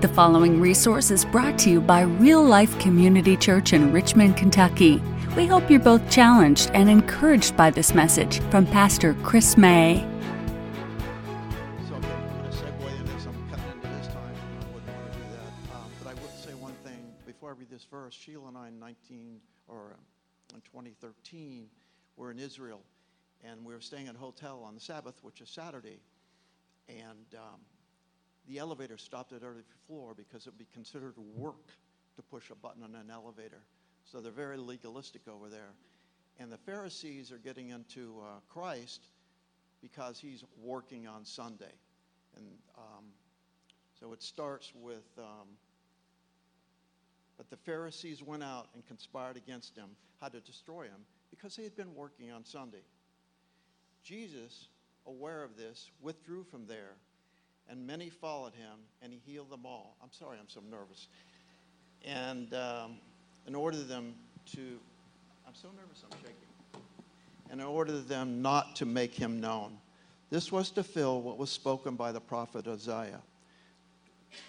The following resource is brought to you by Real Life Community Church in Richmond, Kentucky. We hope you're both challenged and encouraged by this message from Pastor Chris May. So okay, I'm going to segue into this. I'm cutting into this time. I wouldn't want to do that. But I would say one thing before I read this verse. Sheila and I, in 19 or um, in 2013, were in Israel, and we were staying at a hotel on the Sabbath, which is Saturday, and um, the elevator stopped at every floor because it would be considered work to push a button on an elevator. So they're very legalistic over there. And the Pharisees are getting into uh, Christ because he's working on Sunday. And um, so it starts with, um, but the Pharisees went out and conspired against him, how to destroy him, because he had been working on Sunday. Jesus, aware of this, withdrew from there and many followed him, and he healed them all. I'm sorry, I'm so nervous. And um, in order them to, I'm so nervous, I'm shaking. And ordered them not to make him known. This was to fill what was spoken by the prophet Isaiah.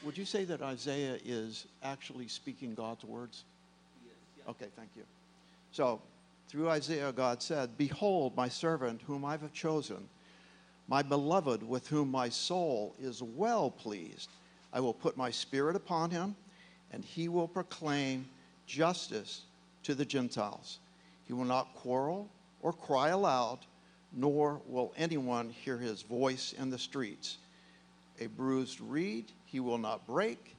Would you say that Isaiah is actually speaking God's words? Okay, thank you. So, through Isaiah, God said, Behold, my servant whom I have chosen my beloved, with whom my soul is well pleased. I will put my spirit upon him, and he will proclaim justice to the Gentiles. He will not quarrel or cry aloud, nor will anyone hear his voice in the streets. A bruised reed he will not break,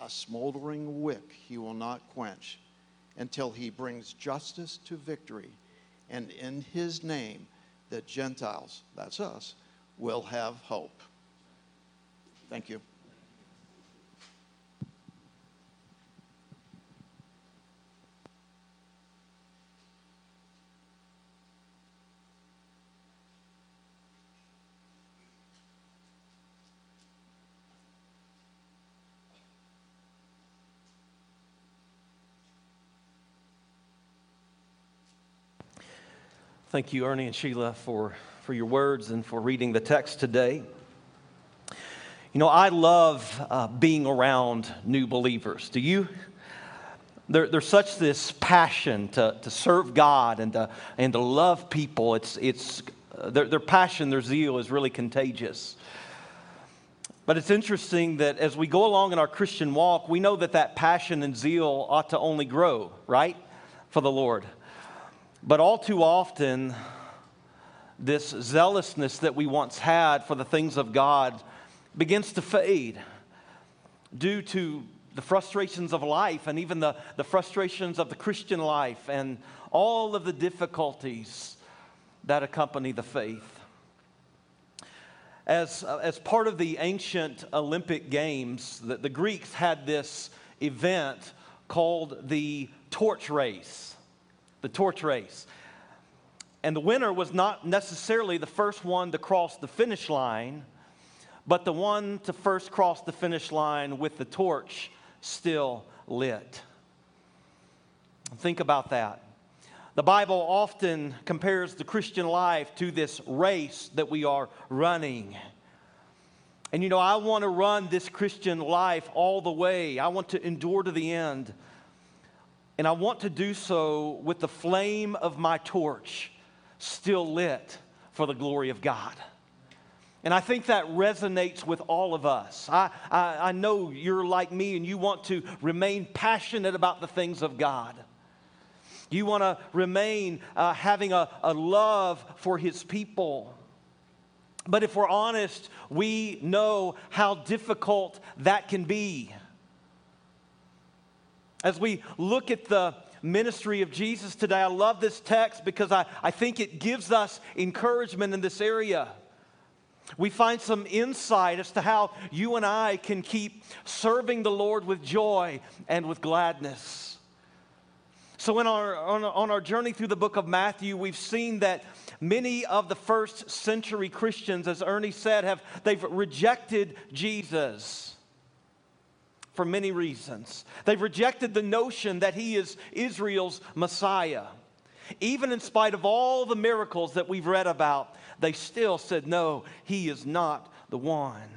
a smoldering wick he will not quench, until he brings justice to victory. And in his name, that Gentiles, that's us, will have hope. Thank you. Thank you, Ernie and Sheila, for, for your words and for reading the text today. You know, I love uh, being around new believers. Do you? There, there's such this passion to, to serve God and to, and to love people. It's, it's, uh, their, their passion, their zeal is really contagious. But it's interesting that as we go along in our Christian walk, we know that that passion and zeal ought to only grow, right? For the Lord. But all too often, this zealousness that we once had for the things of God begins to fade due to the frustrations of life and even the, the frustrations of the Christian life and all of the difficulties that accompany the faith. As, uh, as part of the ancient Olympic Games, the, the Greeks had this event called the torch race the torch race. And the winner was not necessarily the first one to cross the finish line, but the one to first cross the finish line with the torch still lit. Think about that. The Bible often compares the Christian life to this race that we are running. And you know, I want to run this Christian life all the way. I want to endure to the end. And I want to do so with the flame of my torch still lit for the glory of God. And I think that resonates with all of us. I, I, I, know you're like me and you want to remain passionate about the things of God. You want to remain uh, having a, a love for His people. But if we're honest, we know how difficult that can be. As we look at the ministry of Jesus today, I love this text because I, I think it gives us encouragement in this area. We find some insight as to how you and I can keep serving the Lord with joy and with gladness. So, in our, on, on our journey through the book of Matthew, we've seen that many of the first century Christians, as Ernie said, have they've rejected Jesus for many reasons. They've rejected the notion that he is Israel's Messiah. Even in spite of all the miracles that we've read about, they still said, No, he is not the one.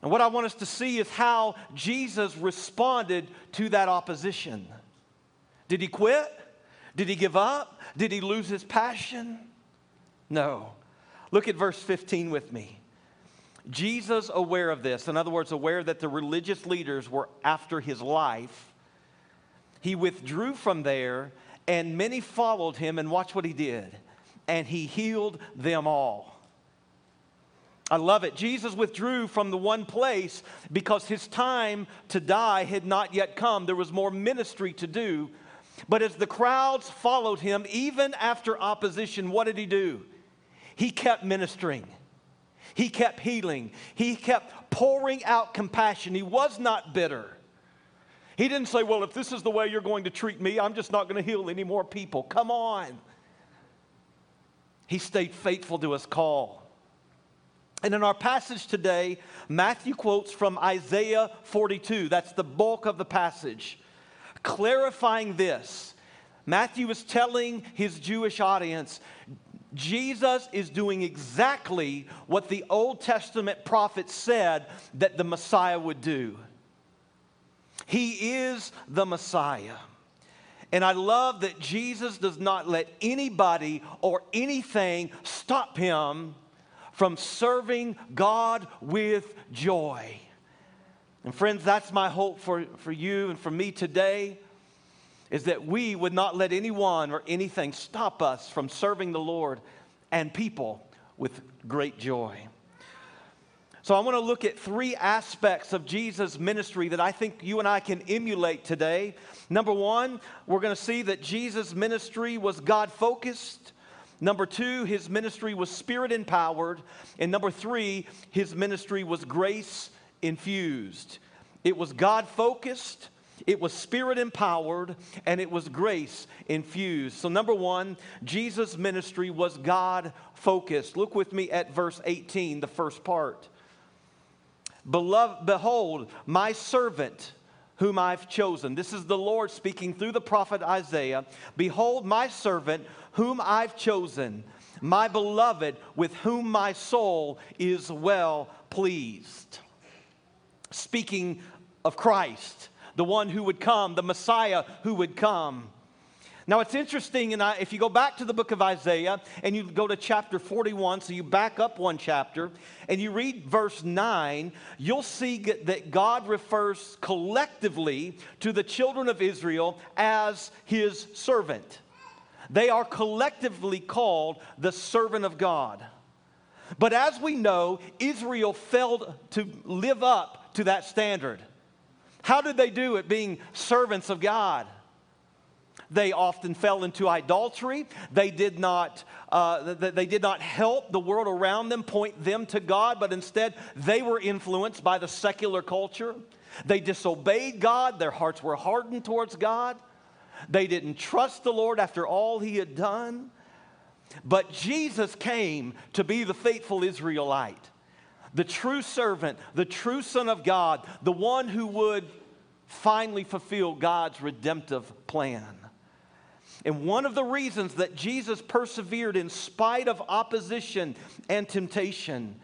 And what I want us to see is how Jesus responded to that opposition. Did he quit? Did he give up? Did he lose his passion? No. Look at verse 15 with me. Jesus, aware of this, in other words, aware that the religious leaders were after his life, he withdrew from there, and many followed him. And watch what he did. And he healed them all. I love it. Jesus withdrew from the one place because his time to die had not yet come. There was more ministry to do. But as the crowds followed him, even after opposition, what did he do? He kept ministering. He kept healing. He kept pouring out compassion. He was not bitter. He didn't say, Well, if this is the way you're going to treat me, I'm just not going to heal any more people. Come on. He stayed faithful to his call. And in our passage today, Matthew quotes from Isaiah 42. That's the bulk of the passage, clarifying this. Matthew is telling his Jewish audience Jesus is doing exactly what the Old Testament prophet said that the Messiah would do. He is the Messiah. And I love that Jesus does not let anybody or anything stop him from serving God with joy. And friends, that's my hope for, for you and for me today is that we would not let anyone or anything stop us from serving the Lord and people with great joy. So, I want to look at three aspects of Jesus' ministry that I think you and I can emulate today. Number one, we're going to see that Jesus' ministry was God focused. Number two, his ministry was spirit empowered. And number three, his ministry was grace infused. It was God focused, it was spirit empowered, and it was grace infused. So, number one, Jesus' ministry was God focused. Look with me at verse 18, the first part. Beloved, behold, my servant whom I've chosen. This is the Lord speaking through the prophet Isaiah. Behold, my servant whom I've chosen, my beloved, with whom my soul is well pleased. Speaking of Christ, the one who would come, the Messiah who would come. Now it's interesting, and if you go back to the book of Isaiah and you go to chapter 41, so you back up one chapter and you read verse 9, you'll see that God refers collectively to the children of Israel as his servant. They are collectively called the servant of God. But as we know, Israel failed to live up to that standard. How did they do it being servants of God? They often fell into idolatry. They did not, uh, they did not help the world around them point them to God, but instead they were influenced by the secular culture. They disobeyed God. Their hearts were hardened towards God. They didn't trust the Lord after all he had done. But Jesus came to be the faithful Israelite, the true servant, the true Son of God, the one who would finally fulfill God's redemptive plan. And one of the reasons that Jesus persevered in spite of opposition and temptation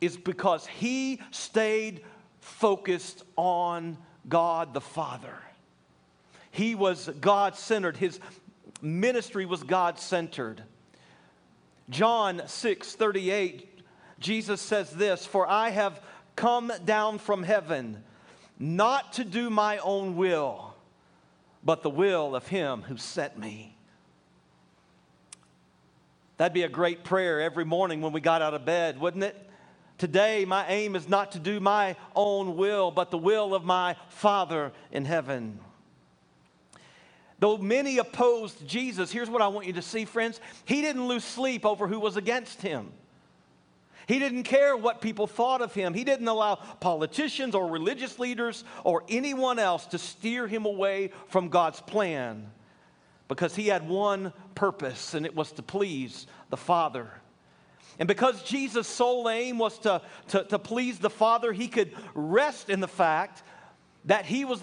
is because he stayed focused on God the Father. He was God centered, his ministry was God centered. John 6 38, Jesus says this For I have come down from heaven not to do my own will, but the will of him who sent me. That'd be a great prayer every morning when we got out of bed, wouldn't it? Today, my aim is not to do my own will, but the will of my Father in heaven. Though many opposed Jesus, here's what I want you to see, friends. He didn't lose sleep over who was against him. He didn't care what people thought of him. He didn't allow politicians or religious leaders or anyone else to steer him away from God's plan because he had one purpose, and it was to please the Father. And because Jesus' sole aim was to, to, to please the Father, he could rest in the fact that he was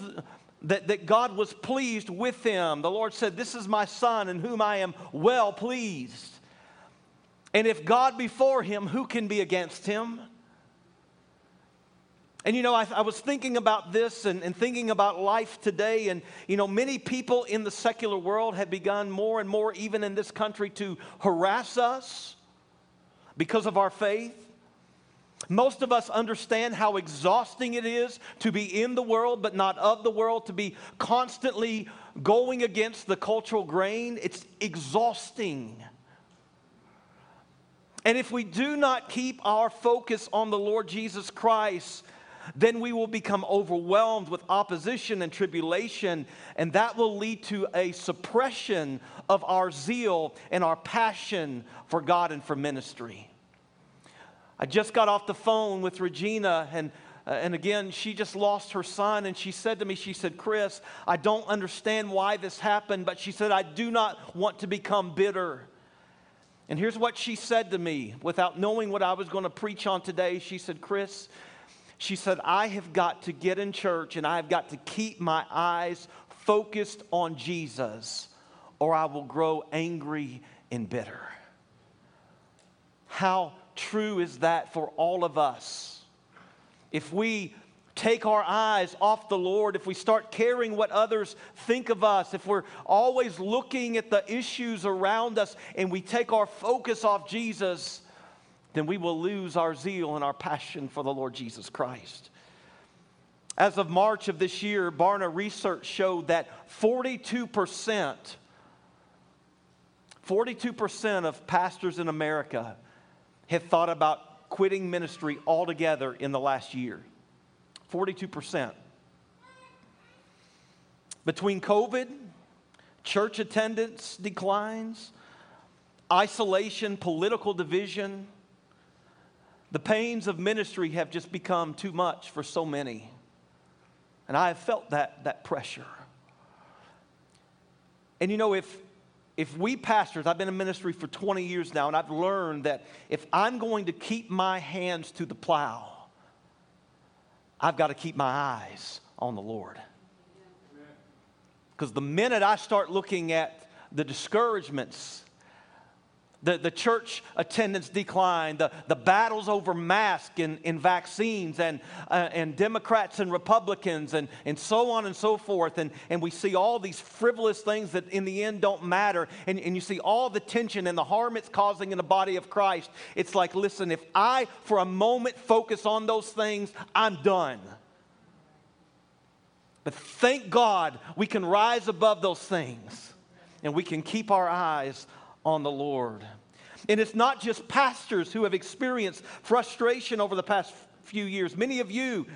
that, that God was pleased with him. The Lord said, This is my son in whom I am well pleased. And if God be for him, who can be against him? And you know, I, I, was thinking about this and, and thinking about life today. And you know, many people in the secular world have begun more and more, even in this country, to harass us because of our faith. Most of us understand how exhausting it is to be in the world but not of the world, to be constantly going against the cultural grain. It's exhausting. And if we do not keep our focus on the Lord Jesus Christ, then we will become overwhelmed with opposition and tribulation, and that will lead to a suppression of our zeal and our passion for God and for ministry. I just got off the phone with Regina, and, uh, and again, she just lost her son. And she said to me, She said, Chris, I don't understand why this happened, but she said, I do not want to become bitter. And here's what she said to me without knowing what I was going to preach on today. She said, Chris, she said, I have got to get in church and I have got to keep my eyes focused on Jesus, or I will grow angry and bitter. How true is that for all of us? If we take our eyes off the Lord, if we start caring what others think of us, if we're always looking at the issues around us and we take our focus off Jesus, then we will lose our zeal and our passion for the Lord Jesus Christ. As of March of this year, Barna research showed that 42%, 42% of pastors in America have thought about quitting ministry altogether in the last year. 42%. Between COVID, church attendance declines, isolation, political division, the pains of ministry have just become too much for so many. And I have felt that, that pressure. And you know, if, if we pastors, I've been in ministry for 20 years now, and I've learned that if I'm going to keep my hands to the plow, I've got to keep my eyes on the Lord. Because the minute I start looking at the discouragements the, the church attendance decline, the, the battles over masks and, and vaccines, and, uh, and Democrats and Republicans, and, and so on and so forth. And, and we see all these frivolous things that in the end don't matter. And, and you see all the tension and the harm it's causing in the body of Christ. It's like, listen, if I for a moment focus on those things, I'm done. But thank God we can rise above those things and we can keep our eyes on the Lord. And it's not just pastors who have experienced frustration over the past few years. Many of you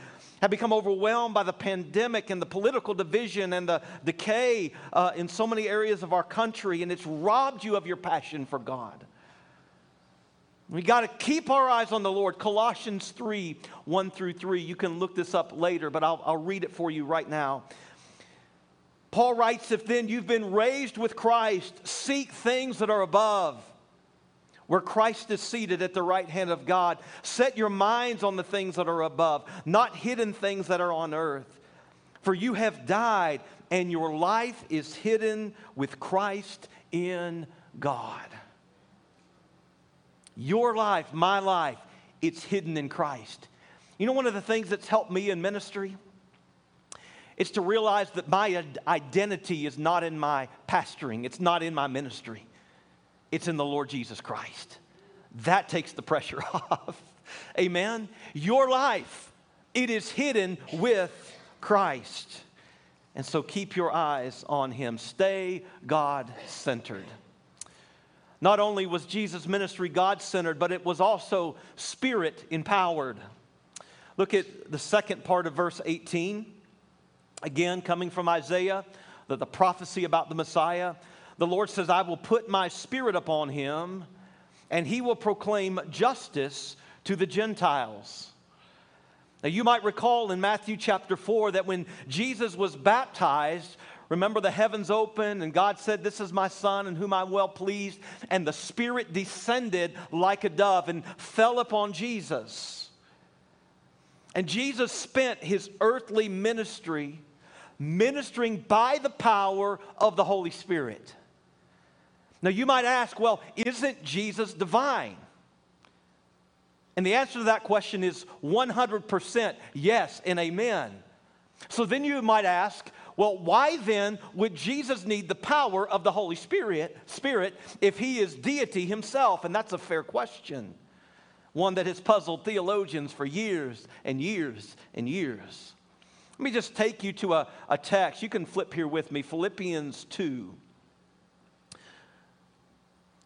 have become overwhelmed by the pandemic and the political division and the decay uh, in so many areas of our country, and it's robbed you of your passion for God. We got to keep our eyes on the Lord. Colossians 3 1 through 3. You can look this up later, but I'll, I'll read it for you right now. Paul writes, If then you've been raised with Christ, seek things that are above, where Christ is seated at the right hand of God. Set your minds on the things that are above, not hidden things that are on earth. For you have died, and your life is hidden with Christ in God. Your life, my life, it's hidden in Christ. You know, one of the things that's helped me in ministry? It's to realize that my identity is not in my pastoring, it's not in my ministry, it's in the Lord Jesus Christ. That takes the pressure off. Amen. Your life, it is hidden with Christ. And so keep your eyes on him. Stay God centered. Not only was Jesus' ministry God centered, but it was also spirit empowered. Look at the second part of verse 18. Again, coming from Isaiah, the, the prophecy about the Messiah, the Lord says, I will put my spirit upon him, and he will proclaim justice to the Gentiles. Now, you might recall in Matthew chapter 4 that when Jesus was baptized, remember the heavens opened and God said, This is my son in whom I'm well pleased. And the Spirit descended like a dove and fell upon Jesus. And Jesus spent his earthly ministry ministering by the power of the Holy Spirit. Now, you might ask, well, isn't Jesus divine? And the answer to that question is 100% yes and amen. So then you might ask, well, why then would Jesus need the power of the Holy Spirit, Spirit if he is deity himself? And that's a fair question. One that has puzzled theologians for years and years and years. Let me just take you to a, a text. You can flip here with me Philippians 2.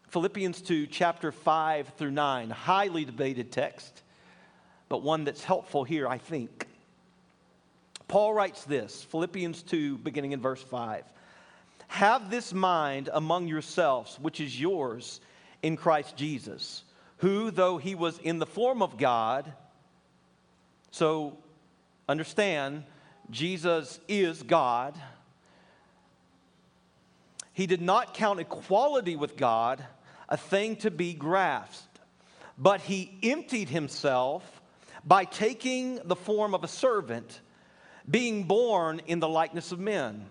Philippians 2, chapter 5 through 9, highly debated text, but one that's helpful here, I think. Paul writes this Philippians 2, beginning in verse 5. Have this mind among yourselves, which is yours in Christ Jesus, who, though he was in the form of God, so understand, Jesus is God. He did not count equality with God a thing to be grasped, but he emptied himself by taking the form of a servant, being born in the likeness of men.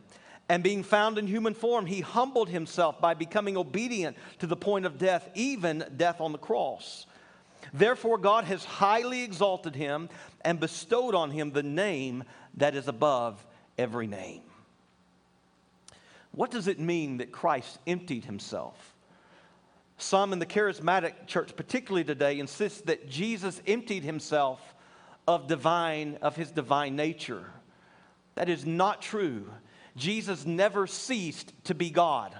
And being found in human form, he humbled himself by becoming obedient to the point of death, even death on the cross. Therefore, God has highly exalted him and bestowed on him the name that is above every name. What does it mean that Christ emptied himself? Some in the charismatic church, particularly today, insist that Jesus emptied himself of divine, of his divine nature. That is not true. Jesus never ceased to be God.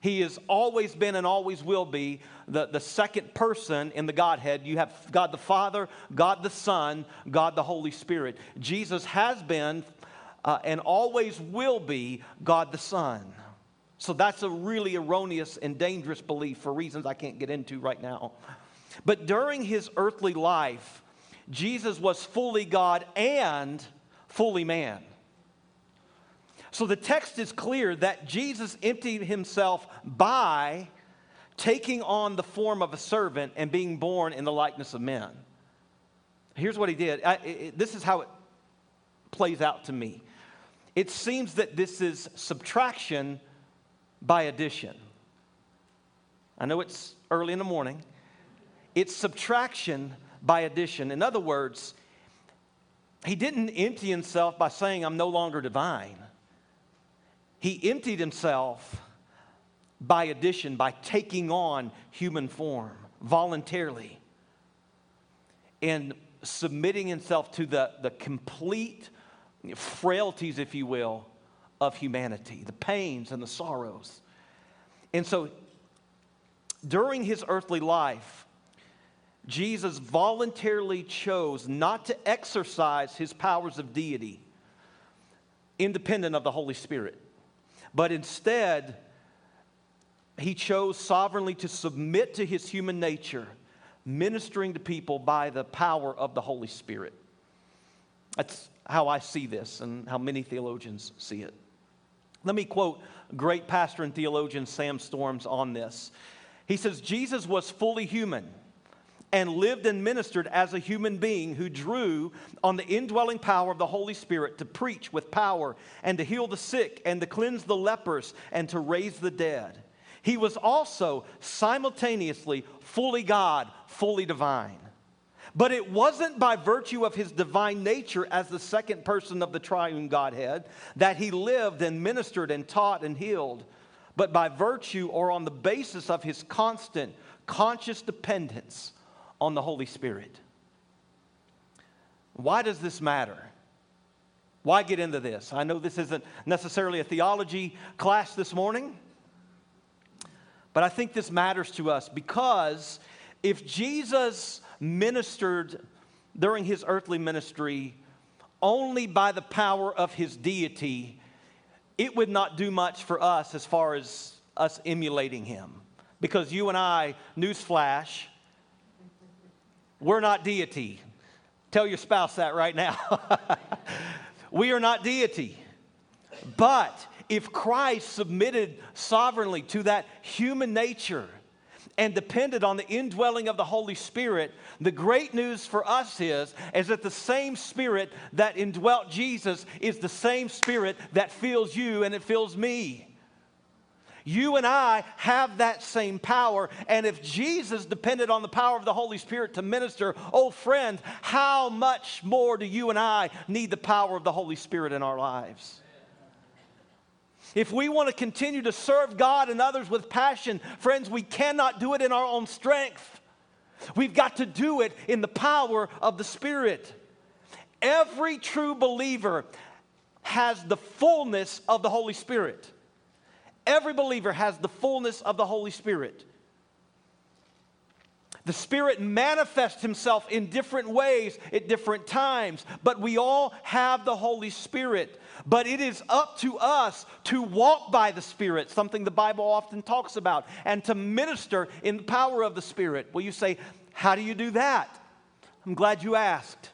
He has always been and always will be the, the second person in the Godhead. You have God the Father, God the Son, God the Holy Spirit. Jesus has been uh, and always will be God the Son. So that's a really erroneous and dangerous belief for reasons I can't get into right now. But during his earthly life, Jesus was fully God and fully man. So the text is clear that Jesus emptied himself by taking on the form of a servant and being born in the likeness of men. Here's what he did. I, it, this is how it plays out to me. It seems that this is subtraction by addition. I know it's early in the morning. It's subtraction by addition. In other words, he didn't empty himself by saying, I'm no longer divine. He emptied himself by addition, by taking on human form voluntarily and submitting himself to the, the complete frailties, if you will, of humanity, the pains and the sorrows. And so during his earthly life, Jesus voluntarily chose not to exercise his powers of deity independent of the Holy Spirit, but instead, he chose sovereignly to submit to his human nature, ministering to people by the power of the Holy Spirit. That's how I see this and how many theologians see it. Let me quote great pastor and theologian Sam Storms on this. He says, Jesus was fully human and lived and ministered as a human being who drew on the indwelling power of the Holy Spirit to preach with power and to heal the sick and to cleanse the lepers and to raise the dead. He was also simultaneously fully God, fully divine. But it wasn't by virtue of his divine nature as the second person of the triune Godhead that he lived and ministered and taught and healed, but by virtue or on the basis of his constant, conscious dependence on the Holy Spirit. Why does this matter? Why get into this? I know this isn't necessarily a theology class this morning, but I think this matters to us because if Jesus ministered during his earthly ministry only by the power of his deity, it would not do much for us as far as us emulating him. Because you and I, newsflash, we're not deity. Tell your spouse that right now. we are not deity. But if Christ submitted sovereignly to that human nature, and depended on the indwelling of the Holy Spirit, the great news for us is, is that the same Spirit that indwelt Jesus is the same Spirit that fills you and it fills me. You and I have that same power. And if Jesus depended on the power of the Holy Spirit to minister, oh, friend, how much more do you and I need the power of the Holy Spirit in our lives? If we want to continue to serve God and others with passion, friends, we cannot do it in our own strength. We've got to do it in the power of the Spirit. Every true believer has the fullness of the Holy Spirit. Every believer has the fullness of the Holy Spirit. The Spirit manifests Himself in different ways at different times, but we all have the Holy Spirit. But it is up to us to walk by the Spirit, something the Bible often talks about, and to minister in the power of the Spirit. Well, you say, How do you do that? I'm glad you asked.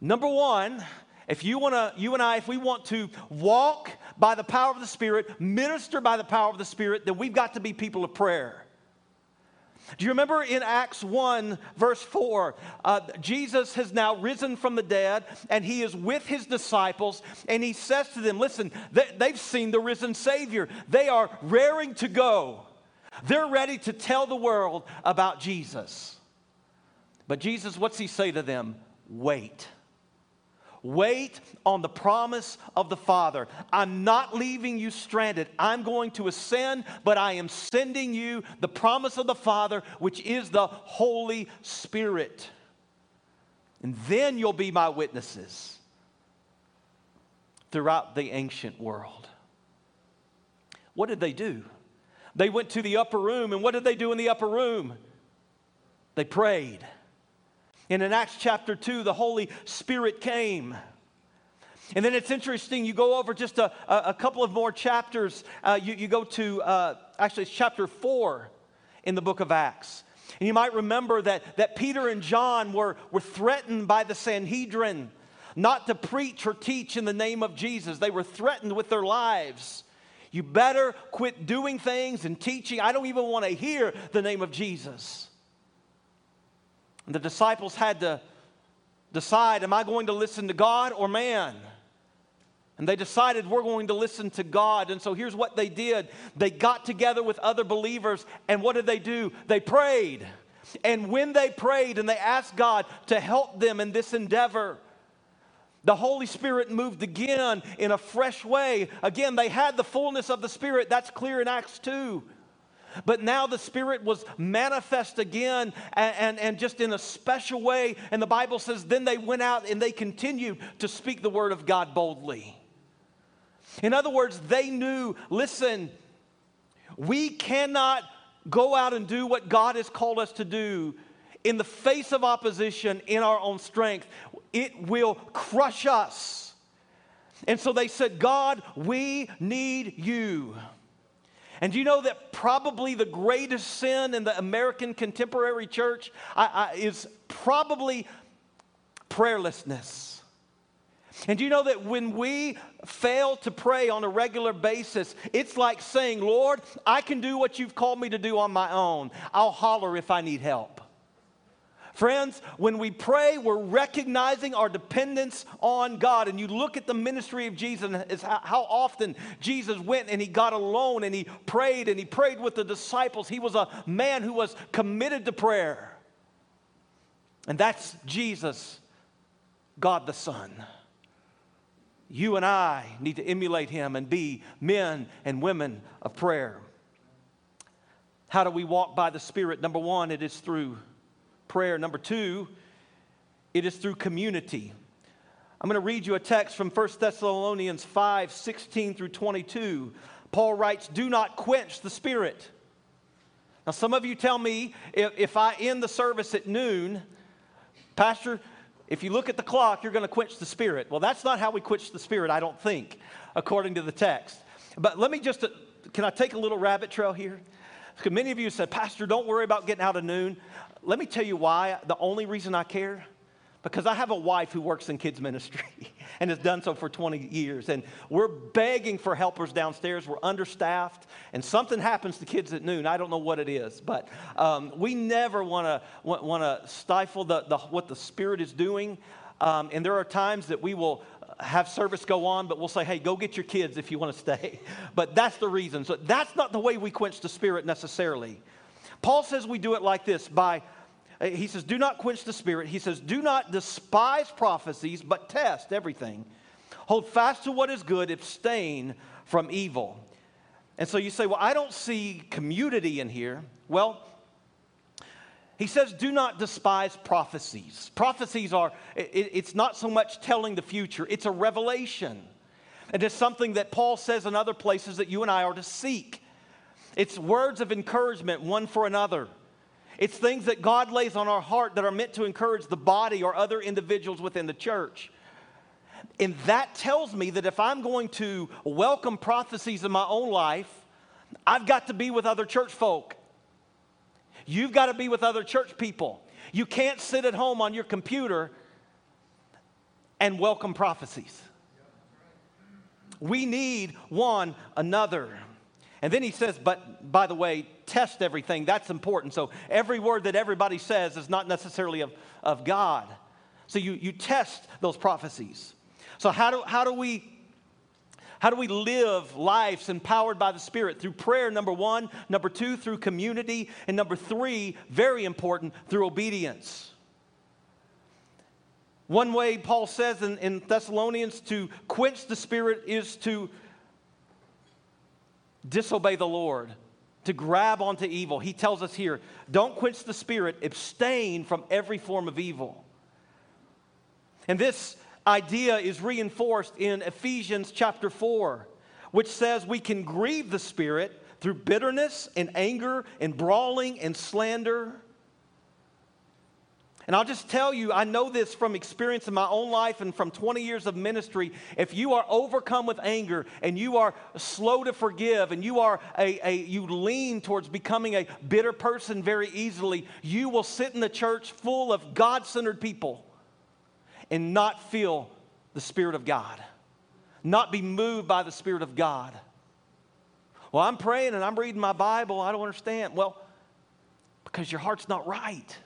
Number one, if you want to, you and I, if we want to walk by the power of the Spirit, minister by the power of the Spirit, then we've got to be people of prayer. Do you remember in Acts 1, verse 4? Uh, Jesus has now risen from the dead and he is with his disciples and he says to them, Listen, they, they've seen the risen Savior. They are raring to go. They're ready to tell the world about Jesus. But Jesus, what's he say to them? Wait. Wait on the promise of the Father. I'm not leaving you stranded. I'm going to ascend, but I am sending you the promise of the Father, which is the Holy Spirit. And then you'll be my witnesses throughout the ancient world. What did they do? They went to the upper room, and what did they do in the upper room? They prayed. And in Acts chapter 2, the Holy Spirit came. And then it's interesting, you go over just a, a couple of more chapters. Uh, you, you, go to, uh, actually, it's chapter 4 in the book of Acts. And you might remember that, that Peter and John were, were threatened by the Sanhedrin not to preach or teach in the name of Jesus. They were threatened with their lives. You better quit doing things and teaching. I don't even want to hear the name of Jesus. And the disciples had to decide am I going to listen to God or man? And they decided we're going to listen to God. And so here's what they did they got together with other believers, and what did they do? They prayed. And when they prayed and they asked God to help them in this endeavor, the Holy Spirit moved again in a fresh way. Again, they had the fullness of the Spirit. That's clear in Acts 2. But now the Spirit was manifest again and, and, and, just in a special way. And the Bible says, then they went out and they continued to speak the word of God boldly. In other words, they knew listen, we cannot go out and do what God has called us to do in the face of opposition in our own strength. It will crush us. And so they said, God, we need you. And do you know that probably the greatest sin in the American contemporary church I, I, is probably prayerlessness? And do you know that when we fail to pray on a regular basis, it's like saying, Lord, I can do what you've called me to do on my own. I'll holler if I need help. Friends, when we pray, we're recognizing our dependence on God. And you look at the ministry of Jesus, is how often Jesus went and he got alone and he prayed and he prayed with the disciples. He was a man who was committed to prayer. And that's Jesus, God the Son. You and I need to emulate him and be men and women of prayer. How do we walk by the Spirit? Number one, it is through prayer. Number two, it is through community. I'm going to read you a text from 1 Thessalonians 5 16 through 22. Paul writes, Do not quench the spirit. Now, some of you tell me if, if I end the service at noon, Pastor, if you look at the clock, you're going to quench the spirit. Well, that's not how we quench the spirit, I don't think, according to the text. But let me just, uh, can I take a little rabbit trail here? Because many of you said, Pastor, don't worry about getting out of noon. Let me tell you why. The only reason I care, because I have a wife who works in kids ministry and has done so for 20 years. And we're begging for helpers downstairs. We're understaffed, and something happens to kids at noon. I don't know what it is, but um, we never want to want to stifle the, the, what the Spirit is doing. Um, and there are times that we will have service go on, but we'll say, hey, go get your kids if you want to stay. But that's the reason. So that's not the way we quench the spirit necessarily. Paul says we do it like this by, uh, he says, do not quench the spirit. He says, do not despise prophecies, but test everything. Hold fast to what is good, abstain from evil. And so you say, well, I don't see community in here. Well, he says, do not despise prophecies. Prophecies are, it, it's not so much telling the future, it's a revelation. And It is something that Paul says in other places that you and I are to seek. It's words of encouragement one for another. It's things that God lays on our heart that are meant to encourage the body or other individuals within the church. And that tells me that if I'm going to welcome prophecies in my own life, I've got to be with other church folk. You've got to be with other church people. You can't sit at home on your computer and welcome prophecies. We need one another. And then he says, but by the way, test everything. That's important. So every word that everybody says is not necessarily of, of God. So you, you test those prophecies. So how do, how do we how do we live lives empowered by the Spirit? Through prayer, number one. Number two, through community. And number three, very important, through obedience. One way Paul says in, in Thessalonians to quench the Spirit is to disobey the Lord, to grab onto evil. He tells us here don't quench the Spirit, abstain from every form of evil. And this idea is reinforced in Ephesians chapter 4, which says we can grieve the Spirit through bitterness and anger and brawling and slander. And I'll just tell you, I know this from experience in my own life and from 20 years of ministry. If you are overcome with anger and you are slow to forgive and you are a, a you lean towards becoming a bitter person very easily, you will sit in the church full of God-centered people and not feel the Spirit of God, not be moved by the Spirit of God. Well, I'm praying and I'm reading my Bible. I don't understand. Well, because your heart's not right.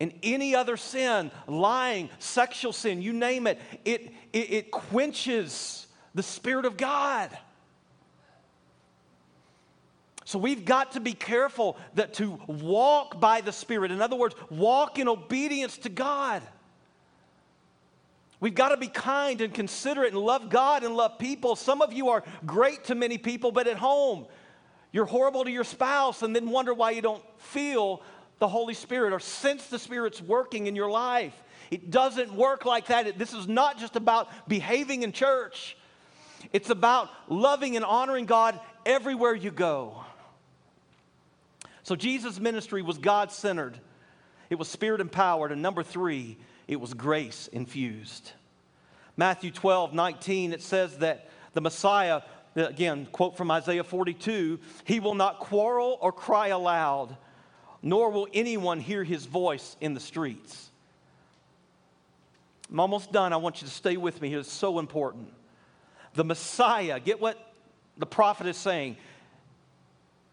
And any other sin, lying, sexual sin, you name it, it, it, it quenches the Spirit of God. So we've got to be careful that to walk by the Spirit, in other words, walk in obedience to God. We've got to be kind and considerate and love God and love people. Some of you are great to many people, but at home, you're horrible to your spouse and then wonder why you don't feel the Holy Spirit or sense the Spirit's working in your life. It doesn't work like that. This is not just about behaving in church, it's about loving and honoring God everywhere you go. So Jesus' ministry was God centered, it was spirit empowered. And number three, it was grace infused. Matthew 12, 19, it says that the Messiah, again, quote from Isaiah 42, he will not quarrel or cry aloud, nor will anyone hear his voice in the streets. I'm almost done. I want you to stay with me. It's so important. The Messiah, get what the prophet is saying.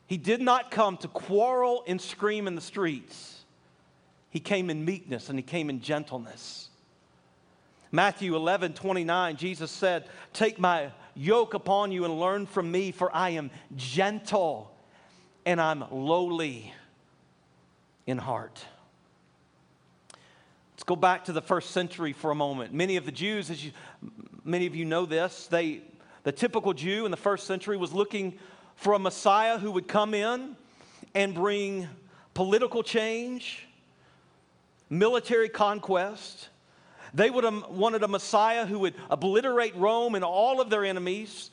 He did not come to quarrel and scream in the streets. He came in meekness and he came in gentleness. Matthew 11, 29, Jesus said, Take my yoke upon you and learn from me, for I am gentle and I'm lowly in heart. Let's go back to the first century for a moment. Many of the Jews, as you, many of you know this, they, the typical Jew in the first century was looking for a Messiah who would come in and bring political change, military conquest. They would have wanted a Messiah who would obliterate Rome and all of their enemies.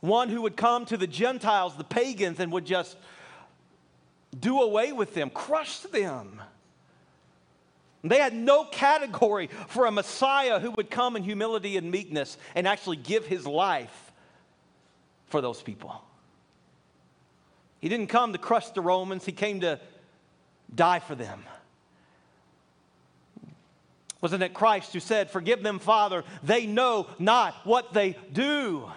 One who would come to the Gentiles, the pagans, and would just do away with them, crush them. They had no category for a Messiah who would come in humility and meekness and actually give his life for those people. He didn't come to crush the Romans, he came to die for them. Wasn't it Christ who said, Forgive them, Father, they know not what they do?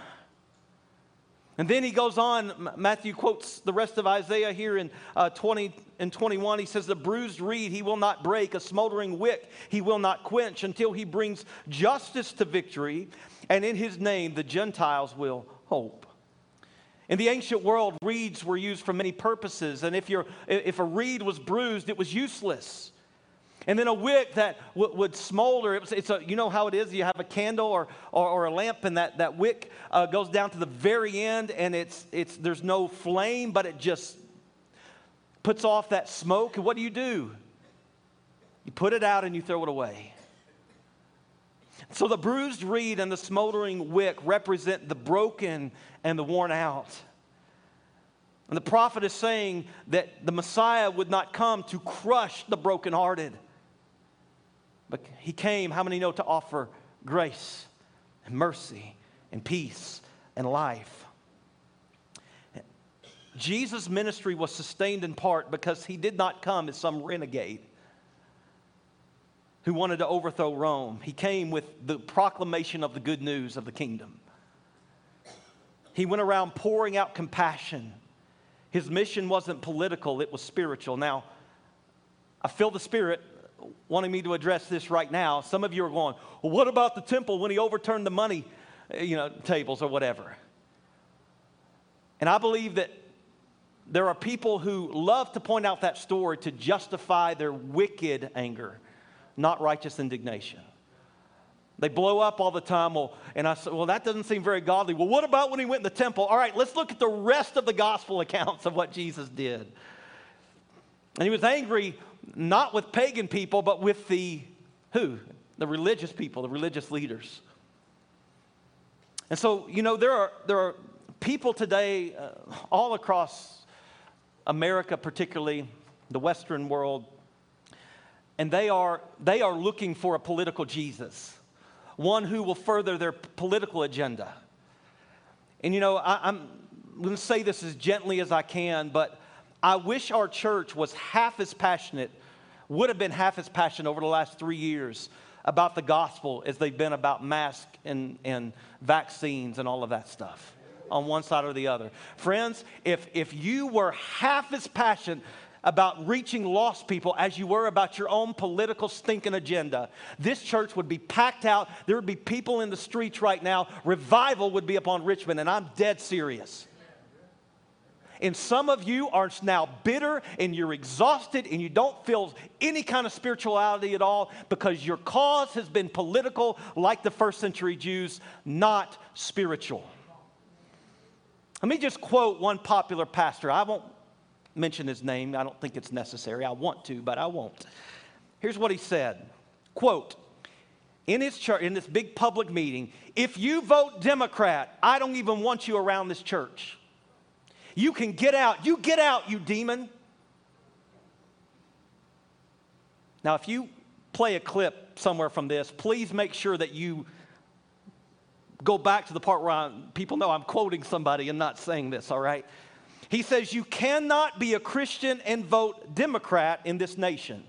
And then he goes on, Matthew quotes the rest of Isaiah here in uh, 20 and 21. He says, The bruised reed he will not break, a smoldering wick he will not quench until he brings justice to victory, and in his name the Gentiles will hope. In the ancient world, reeds were used for many purposes, and if, you if a reed was bruised, it was useless. And then a wick that w- would smolder. It was, it's a, you know how it is? You have a candle or, or, or a lamp, and that, that wick uh, goes down to the very end, and it's, it's, there's no flame, but it just puts off that smoke. And what do you do? You put it out and you throw it away. So the bruised reed and the smoldering wick represent the broken and the worn out. And the prophet is saying that the Messiah would not come to crush the brokenhearted but he came, how many know, to offer grace and mercy and peace and life. Jesus' ministry was sustained in part because he did not come as some renegade who wanted to overthrow Rome. He came with the proclamation of the good news of the kingdom. He went around pouring out compassion. His mission wasn't political, it was spiritual. Now, I feel the Spirit wanting me to address this right now. Some of you are going, well, what about the temple when he overturned the money, eh, you know, tables or whatever? And I believe that there are people who love to point out that story to justify their wicked anger, not righteous indignation. They blow up all the time. Well, and I said, well, that doesn't seem very godly. Well, what about when he went in the temple? All right, let's look at the rest of the gospel accounts of what Jesus did. And he was angry not with pagan people, but with the who? The religious people, the religious leaders. And so, you know, there are, there are people today uh, all across America, particularly the Western world, and they are, they are looking for a political Jesus, one who will further their political agenda. And, you know, I, I'm going to say this as gently as I can, but I wish our church was half as passionate, would have been half as passionate over the last three years about the gospel as they've been about masks and, and vaccines and all of that stuff on one side or the other. Friends, if, if you were half as passionate about reaching lost people as you were about your own political stinking agenda, this church would be packed out. There would be people in the streets right now. Revival would be upon Richmond, and I'm dead serious. And some of you are now bitter and you're exhausted and you don't feel any kind of spirituality at all because your cause has been political, like the first century Jews, not spiritual. Let me just quote one popular pastor. I won't mention his name, I don't think it's necessary. I want to, but I won't. Here's what he said quote, in his church, in this big public meeting, if you vote Democrat, I don't even want you around this church. You can get out. You get out, you demon. Now, if you play a clip somewhere from this, please make sure that you go back to the part where I'm, people know I'm quoting somebody and not saying this, all right? He says, You cannot be a Christian and vote Democrat in this nation.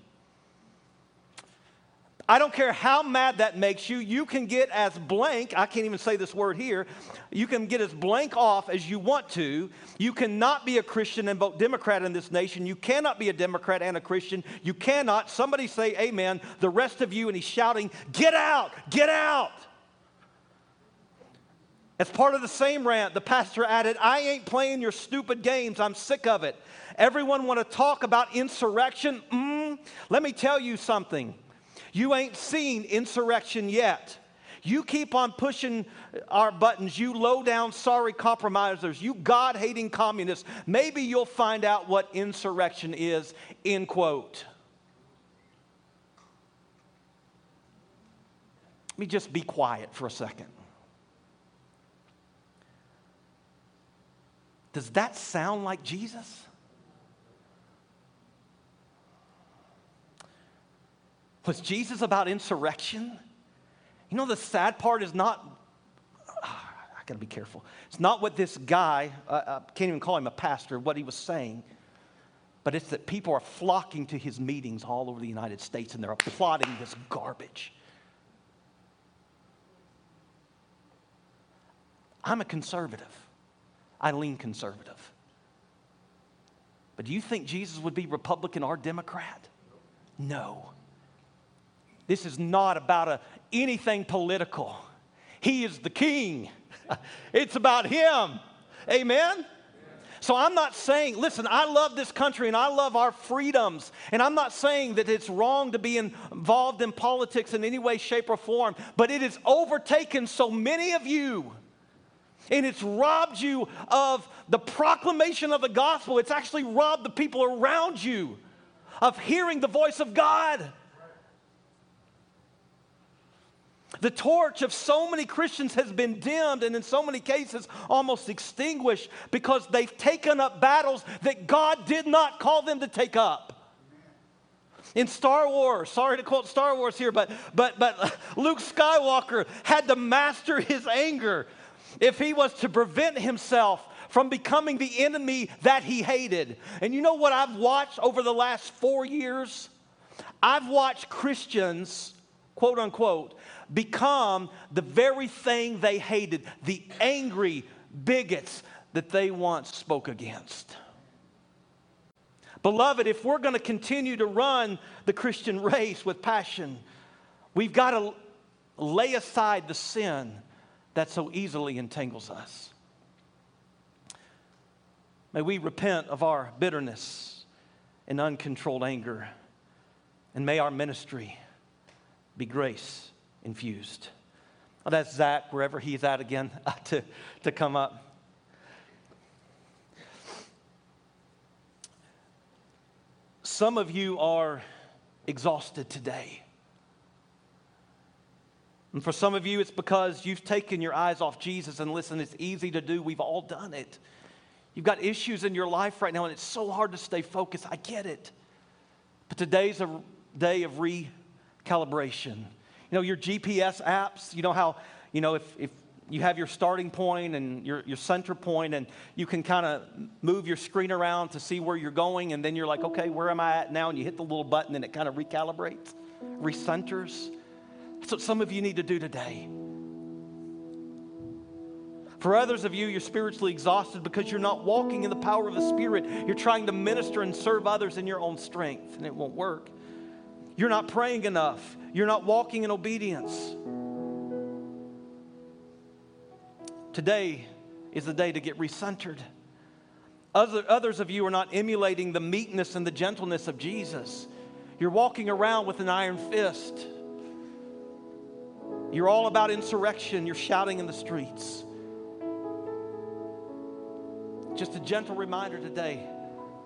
I don't care how mad that makes you, you can get as blank, I can't even say this word here, you can get as blank off as you want to. You cannot be a Christian and vote Democrat in this nation. You cannot be a Democrat and a Christian. You cannot. Somebody say amen. The rest of you, and he's shouting, Get out! Get out! As part of the same rant, the pastor added, I ain't playing your stupid games. I'm sick of it. Everyone want to talk about insurrection? Mm, let me tell you something. You ain't seen insurrection yet. You keep on pushing our buttons, you low down, sorry compromisers, you God hating communists. Maybe you'll find out what insurrection is, end quote. Let me just be quiet for a second. Does that sound like Jesus? Was Jesus about insurrection? You know, the sad part is not, ah, I gotta be careful. It's not what this guy, uh, I uh, can't even call him a pastor, what he was saying, but it's that people are flocking to his meetings all over the United States and they're applauding this garbage. I'm a conservative. I lean conservative. But do you think Jesus would be Republican or Democrat? No. This is not about a, anything political. He is the king. It's about him. Amen? So I'm not saying, listen, I love this country and I love our freedoms. And I'm not saying that it's wrong to be involved in politics in any way, shape, or form, but it has overtaken so many of you. And it's robbed you of the proclamation of the gospel. It's actually robbed the people around you of hearing the voice of God. The torch of so many Christians has been dimmed and, in so many cases, almost extinguished because they've taken up battles that God did not call them to take up. In Star Wars, sorry to quote Star Wars here, but, but, but Luke Skywalker had to master his anger if he was to prevent himself from becoming the enemy that he hated. And you know what I've watched over the last four years? I've watched Christians, quote unquote, become the very thing they hated, the angry bigots that they once spoke against. Beloved, if we're going to continue to run the Christian race with passion, we've got to lay aside the sin that so easily entangles us. May we repent of our bitterness and uncontrolled anger, and may our ministry be grace infused. Well, that's Zach, wherever he's at again, to, to come up. Some of you are exhausted today. And for some of you, it's because you've taken your eyes off Jesus. And listen, it's easy to do. We've all done it. You've got issues in your life right now, and it's so hard to stay focused. I get it. But today's a day of recalibration. You know, your GPS apps, you know how, you know, if, if you have your starting point and your, your center point, and you can kind of move your screen around to see where you're going, and then you're like, okay, where am I at now? And you hit the little button, and it kind of recalibrates, recenters. That's what some of you need to do today. For others of you, you're spiritually exhausted because you're not walking in the power of the Spirit. You're trying to minister and serve others in your own strength, and it won't work. You're not praying enough. You're not walking in obedience. Today is the day to get recentered. Other, others of you are not emulating the meekness and the gentleness of Jesus. You're walking around with an iron fist. You're all about insurrection. You're shouting in the streets. Just a gentle reminder today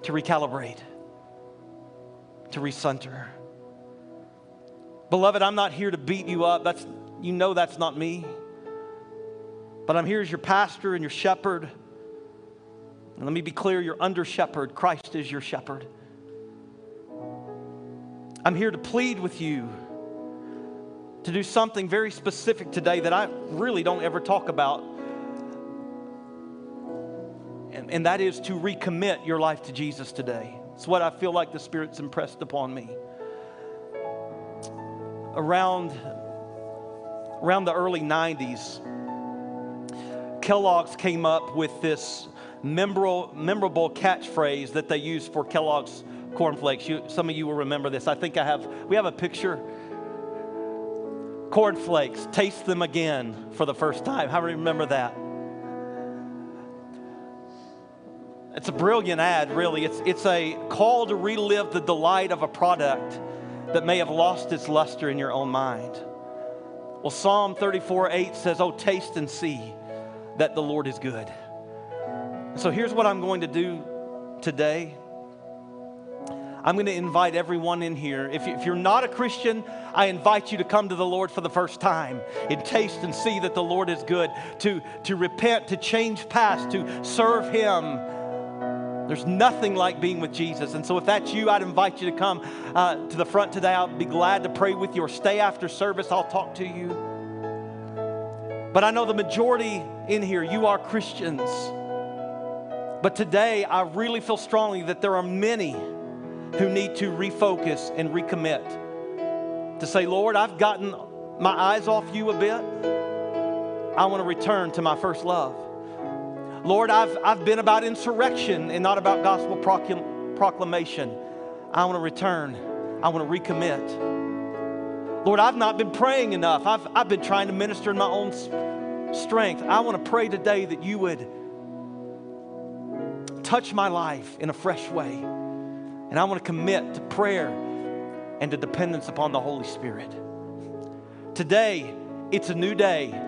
to recalibrate, to recenter. Beloved, I'm not here to beat you up. That's, you know that's not me. But I'm here as your pastor and your shepherd. And let me be clear you're under shepherd. Christ is your shepherd. I'm here to plead with you to do something very specific today that I really don't ever talk about. And, and that is to recommit your life to Jesus today. It's what I feel like the Spirit's impressed upon me around, around the early 90s, Kellogg's came up with this memorable, memorable catchphrase that they used for Kellogg's cornflakes. You, some of you will remember this. I think I have, we have a picture. Cornflakes, taste them again for the first time. How remember that? It's a brilliant ad, really. It's, it's a call to relive the delight of a product that may have lost its luster in your own mind. Well, Psalm 34 8 says, Oh, taste and see that the Lord is good. So here's what I'm going to do today. I'm going to invite everyone in here. If, you're not a Christian, I invite you to come to the Lord for the first time and taste and see that the Lord is good, to, to repent, to change past, to serve Him there's nothing like being with Jesus. And so, if that's you, I'd invite you to come uh, to the front today. I'll be glad to pray with you or stay after service. I'll talk to you. But I know the majority in here, you are Christians. But today, I really feel strongly that there are many who need to refocus and recommit to say, Lord, I've gotten my eyes off you a bit. I want to return to my first love. Lord, I've, I've been about insurrection and not about gospel proclamation. I want to return. I want to recommit. Lord, I've not been praying enough. I've, I've been trying to minister in my own strength. I want to pray today that you would touch my life in a fresh way. And I want to commit to prayer and to dependence upon the Holy Spirit. Today, it's a new day.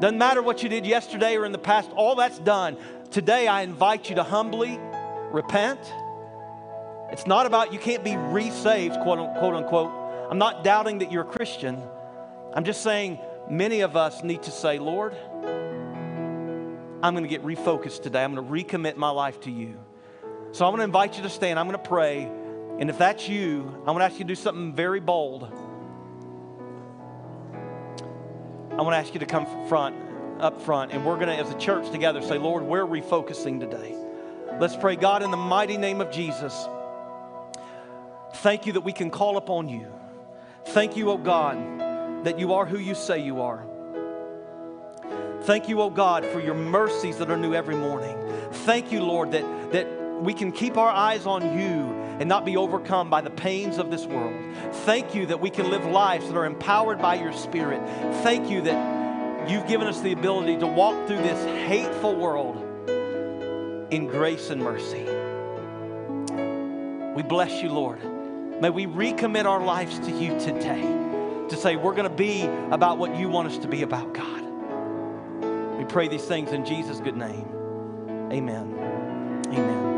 Doesn't matter what you did yesterday or in the past, all that's done. Today, I invite you to humbly repent. It's not about you can't be resaved, quote, quote unquote. I'm not doubting that you're a Christian. I'm just saying many of us need to say, Lord, I'm going to get refocused today. I'm going to recommit my life to you. So I'm going to invite you to stand. I'm going to pray. And if that's you, I'm going to ask you to do something very bold. I want to ask you to come front, up front, and we're going to, as a church together, say, Lord, we're refocusing today. Let's pray, God, in the mighty name of Jesus. Thank you that we can call upon you. Thank you, oh God, that you are who you say you are. Thank you, oh God, for your mercies that are new every morning. Thank you, Lord, that, that we can keep our eyes on you and not be overcome by the pains of this world. Thank you that we can live lives that are empowered by your Spirit. Thank you that you've given us the ability to walk through this hateful world in grace and mercy. We bless you, Lord. May we recommit our lives to you today to say we're going to be about what you want us to be about, God. We pray these things in Jesus' good name. Amen. Amen.